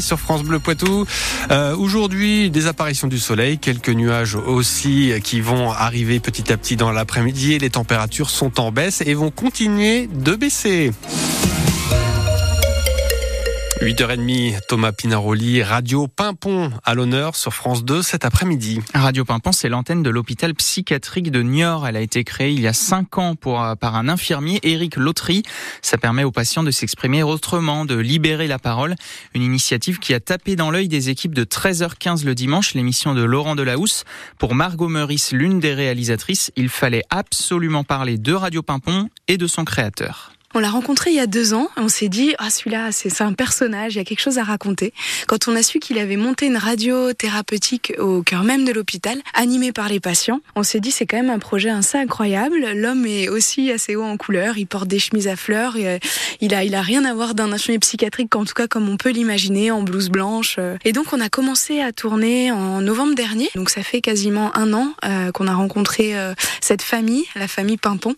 sur France Bleu Poitou. Euh, Aujourd'hui, des apparitions du soleil, quelques nuages aussi qui vont arriver petit à petit dans l'après-midi. Les températures sont en baisse et vont continuer de baisser. 8h30, Thomas Pinaroli, Radio Pimpon à l'honneur sur France 2 cet après-midi. Radio Pimpon, c'est l'antenne de l'hôpital psychiatrique de Niort. Elle a été créée il y a 5 ans pour, par un infirmier, Éric Lautry. Ça permet aux patients de s'exprimer autrement, de libérer la parole. Une initiative qui a tapé dans l'œil des équipes de 13h15 le dimanche, l'émission de Laurent Delahousse. Pour Margot Meurice, l'une des réalisatrices, il fallait absolument parler de Radio Pimpon et de son créateur. On l'a rencontré il y a deux ans. On s'est dit, ah celui-là, c'est un personnage, il y a quelque chose à raconter. Quand on a su qu'il avait monté une radio thérapeutique au cœur même de l'hôpital, animée par les patients, on s'est dit, c'est quand même un projet assez incroyable. L'homme est aussi assez haut en couleur. Il porte des chemises à fleurs. Il a, il a rien à voir d'un infirmier psychiatrique, en tout cas comme on peut l'imaginer, en blouse blanche. Et donc, on a commencé à tourner en novembre dernier. Donc, ça fait quasiment un an euh, qu'on a rencontré euh, cette famille, la famille Pimpon.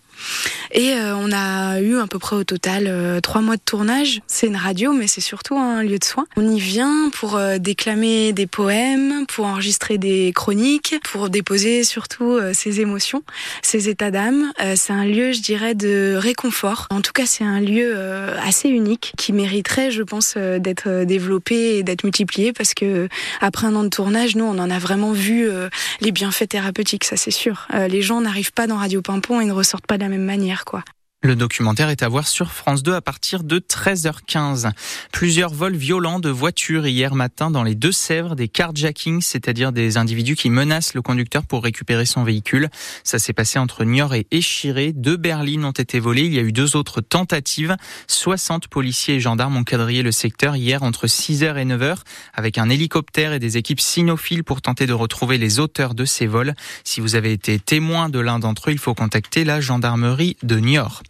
Et euh, on a eu à peu au total euh, trois mois de tournage. C'est une radio, mais c'est surtout un lieu de soins. On y vient pour euh, déclamer des poèmes, pour enregistrer des chroniques, pour déposer surtout ses émotions, ses états d'âme. c'est un lieu, je dirais, de réconfort. En tout cas, c'est un lieu assez unique qui mériterait, je pense, d'être développé et d'être multiplié parce que après un an de tournage, nous, on en a vraiment vu les bienfaits thérapeutiques, ça c'est sûr. les gens n'arrivent pas dans Radio Pimpon et ne ressortent pas de la même manière, quoi. Le documentaire est à voir sur France 2 à partir de 13h15. Plusieurs vols violents de voitures hier matin dans les Deux-Sèvres, des carjackings, c'est-à-dire des individus qui menacent le conducteur pour récupérer son véhicule. Ça s'est passé entre Niort et Échiré. Deux berlines ont été volées. Il y a eu deux autres tentatives. 60 policiers et gendarmes ont quadrillé le secteur hier entre 6h et 9h avec un hélicoptère et des équipes cynophiles pour tenter de retrouver les auteurs de ces vols. Si vous avez été témoin de l'un d'entre eux, il faut contacter la gendarmerie de Niort.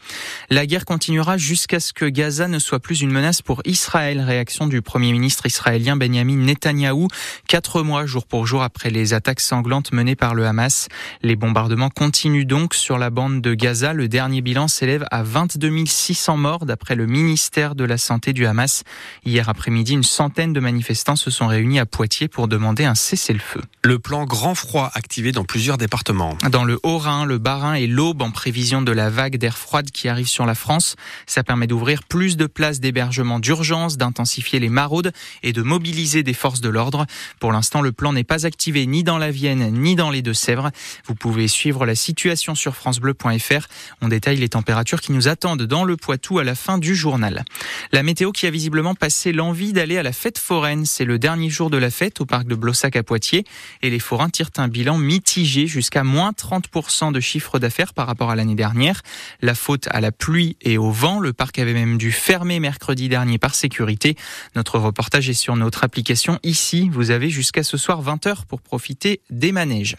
La guerre continuera jusqu'à ce que Gaza ne soit plus une menace pour Israël. Réaction du Premier ministre israélien Benjamin Netanyahou, quatre mois jour pour jour après les attaques sanglantes menées par le Hamas. Les bombardements continuent donc sur la bande de Gaza. Le dernier bilan s'élève à 22 600 morts d'après le ministère de la Santé du Hamas. Hier après-midi, une centaine de manifestants se sont réunis à Poitiers pour demander un cessez-le-feu. Le plan grand froid activé dans plusieurs départements. Dans le Haut-Rhin, le Bas-Rhin et l'Aube en prévision de la vague d'air qui arrive sur la France. Ça permet d'ouvrir plus de places d'hébergement d'urgence, d'intensifier les maraudes et de mobiliser des forces de l'ordre. Pour l'instant, le plan n'est pas activé ni dans la Vienne ni dans les Deux-Sèvres. Vous pouvez suivre la situation sur francebleu.fr. On détaille les températures qui nous attendent dans le Poitou à la fin du journal. La météo qui a visiblement passé l'envie d'aller à la fête foraine. C'est le dernier jour de la fête au parc de Blossac à Poitiers et les forains tirent un bilan mitigé jusqu'à moins 30% de chiffre d'affaires par rapport à l'année dernière. La faute à la pluie et au vent. Le parc avait même dû fermer mercredi dernier par sécurité. Notre reportage est sur notre application ici. Vous avez jusqu'à ce soir 20h pour profiter des manèges.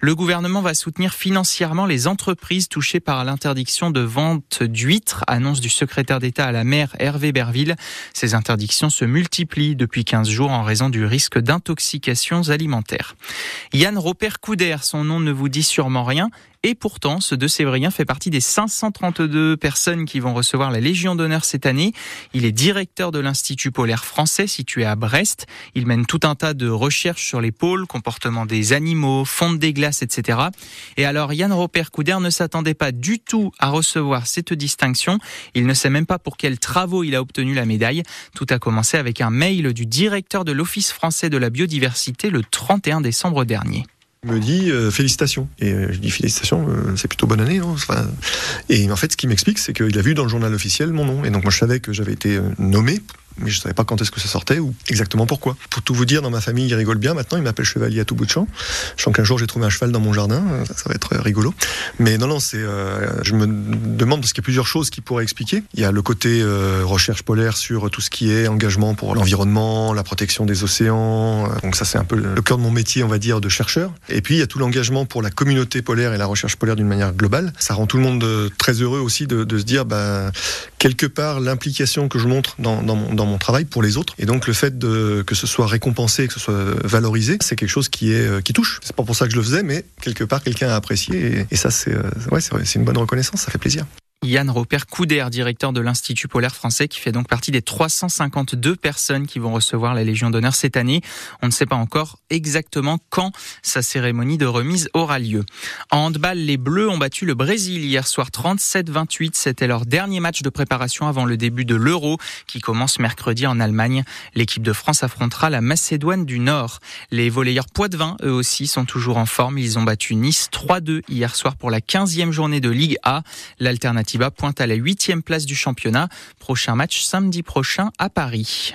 Le gouvernement va soutenir financièrement les entreprises touchées par l'interdiction de vente d'huîtres, annonce du secrétaire d'État à la mer Hervé Berville. Ces interdictions se multiplient depuis 15 jours en raison du risque d'intoxications alimentaires. Yann Robert Couder, son nom ne vous dit sûrement rien, et pourtant, ce de Sévrien fait partie des 532 personnes qui vont recevoir la Légion d'honneur cette année. Il est directeur de l'Institut polaire français situé à Brest. Il mène tout un tas de recherches sur les pôles, comportement des animaux, fonte des glaces, etc. Et alors, Yann Robert Couder ne s'attendait pas du tout à recevoir cette distinction. Il ne sait même pas pour quels travaux il a obtenu la médaille. Tout a commencé avec un mail du directeur de l'Office français de la biodiversité le 31 décembre dernier me dit euh, félicitations. Et euh, je dis félicitations, euh, c'est plutôt bonne année. Non enfin, et en fait, ce qui m'explique, c'est qu'il a vu dans le journal officiel mon nom. Et donc moi, je savais que j'avais été nommé mais je savais pas quand est-ce que ça sortait ou exactement pourquoi. Pour tout vous dire, dans ma famille, ils rigolent bien. Maintenant, ils m'appellent chevalier à tout bout de champ. Je sens qu'un jour, j'ai trouvé un cheval dans mon jardin. Ça, va être euh, rigolo. Mais non, non, c'est. Euh, je me demande parce qu'il y a plusieurs choses qui pourraient expliquer. Il y a le côté euh, recherche polaire sur tout ce qui est engagement pour l'environnement, la protection des océans. Donc ça, c'est un peu le cœur de mon métier, on va dire, de chercheur. Et puis il y a tout l'engagement pour la communauté polaire et la recherche polaire d'une manière globale. Ça rend tout le monde très heureux aussi de, se dire, bah, quelque part, l'implication que je montre dans, dans, mon, mon travail pour les autres. Et donc le fait de, que ce soit récompensé, que ce soit valorisé, c'est quelque chose qui est qui touche. C'est pas pour ça que je le faisais, mais quelque part quelqu'un a apprécié et, ça c'est ouais, c'est une bonne reconnaissance, ça fait plaisir. Yann Robert Couder, directeur de l'Institut polaire français, qui fait donc partie des 352 personnes qui vont recevoir la Légion d'honneur cette année. On ne sait pas encore exactement quand sa cérémonie de remise aura lieu. En handball, les Bleus ont battu le Brésil hier soir 37-28. C'était leur dernier match de préparation avant le début de l'Euro qui commence mercredi en Allemagne. L'équipe de France affrontera la Macédoine du Nord. Les volleyeurs poitevins, eux aussi, sont toujours en forme. Ils ont battu Nice 3-2 hier soir pour la 15e journée de Ligue A. L'alternative Atiba pointe à la huitième place du championnat. Prochain match samedi prochain à Paris.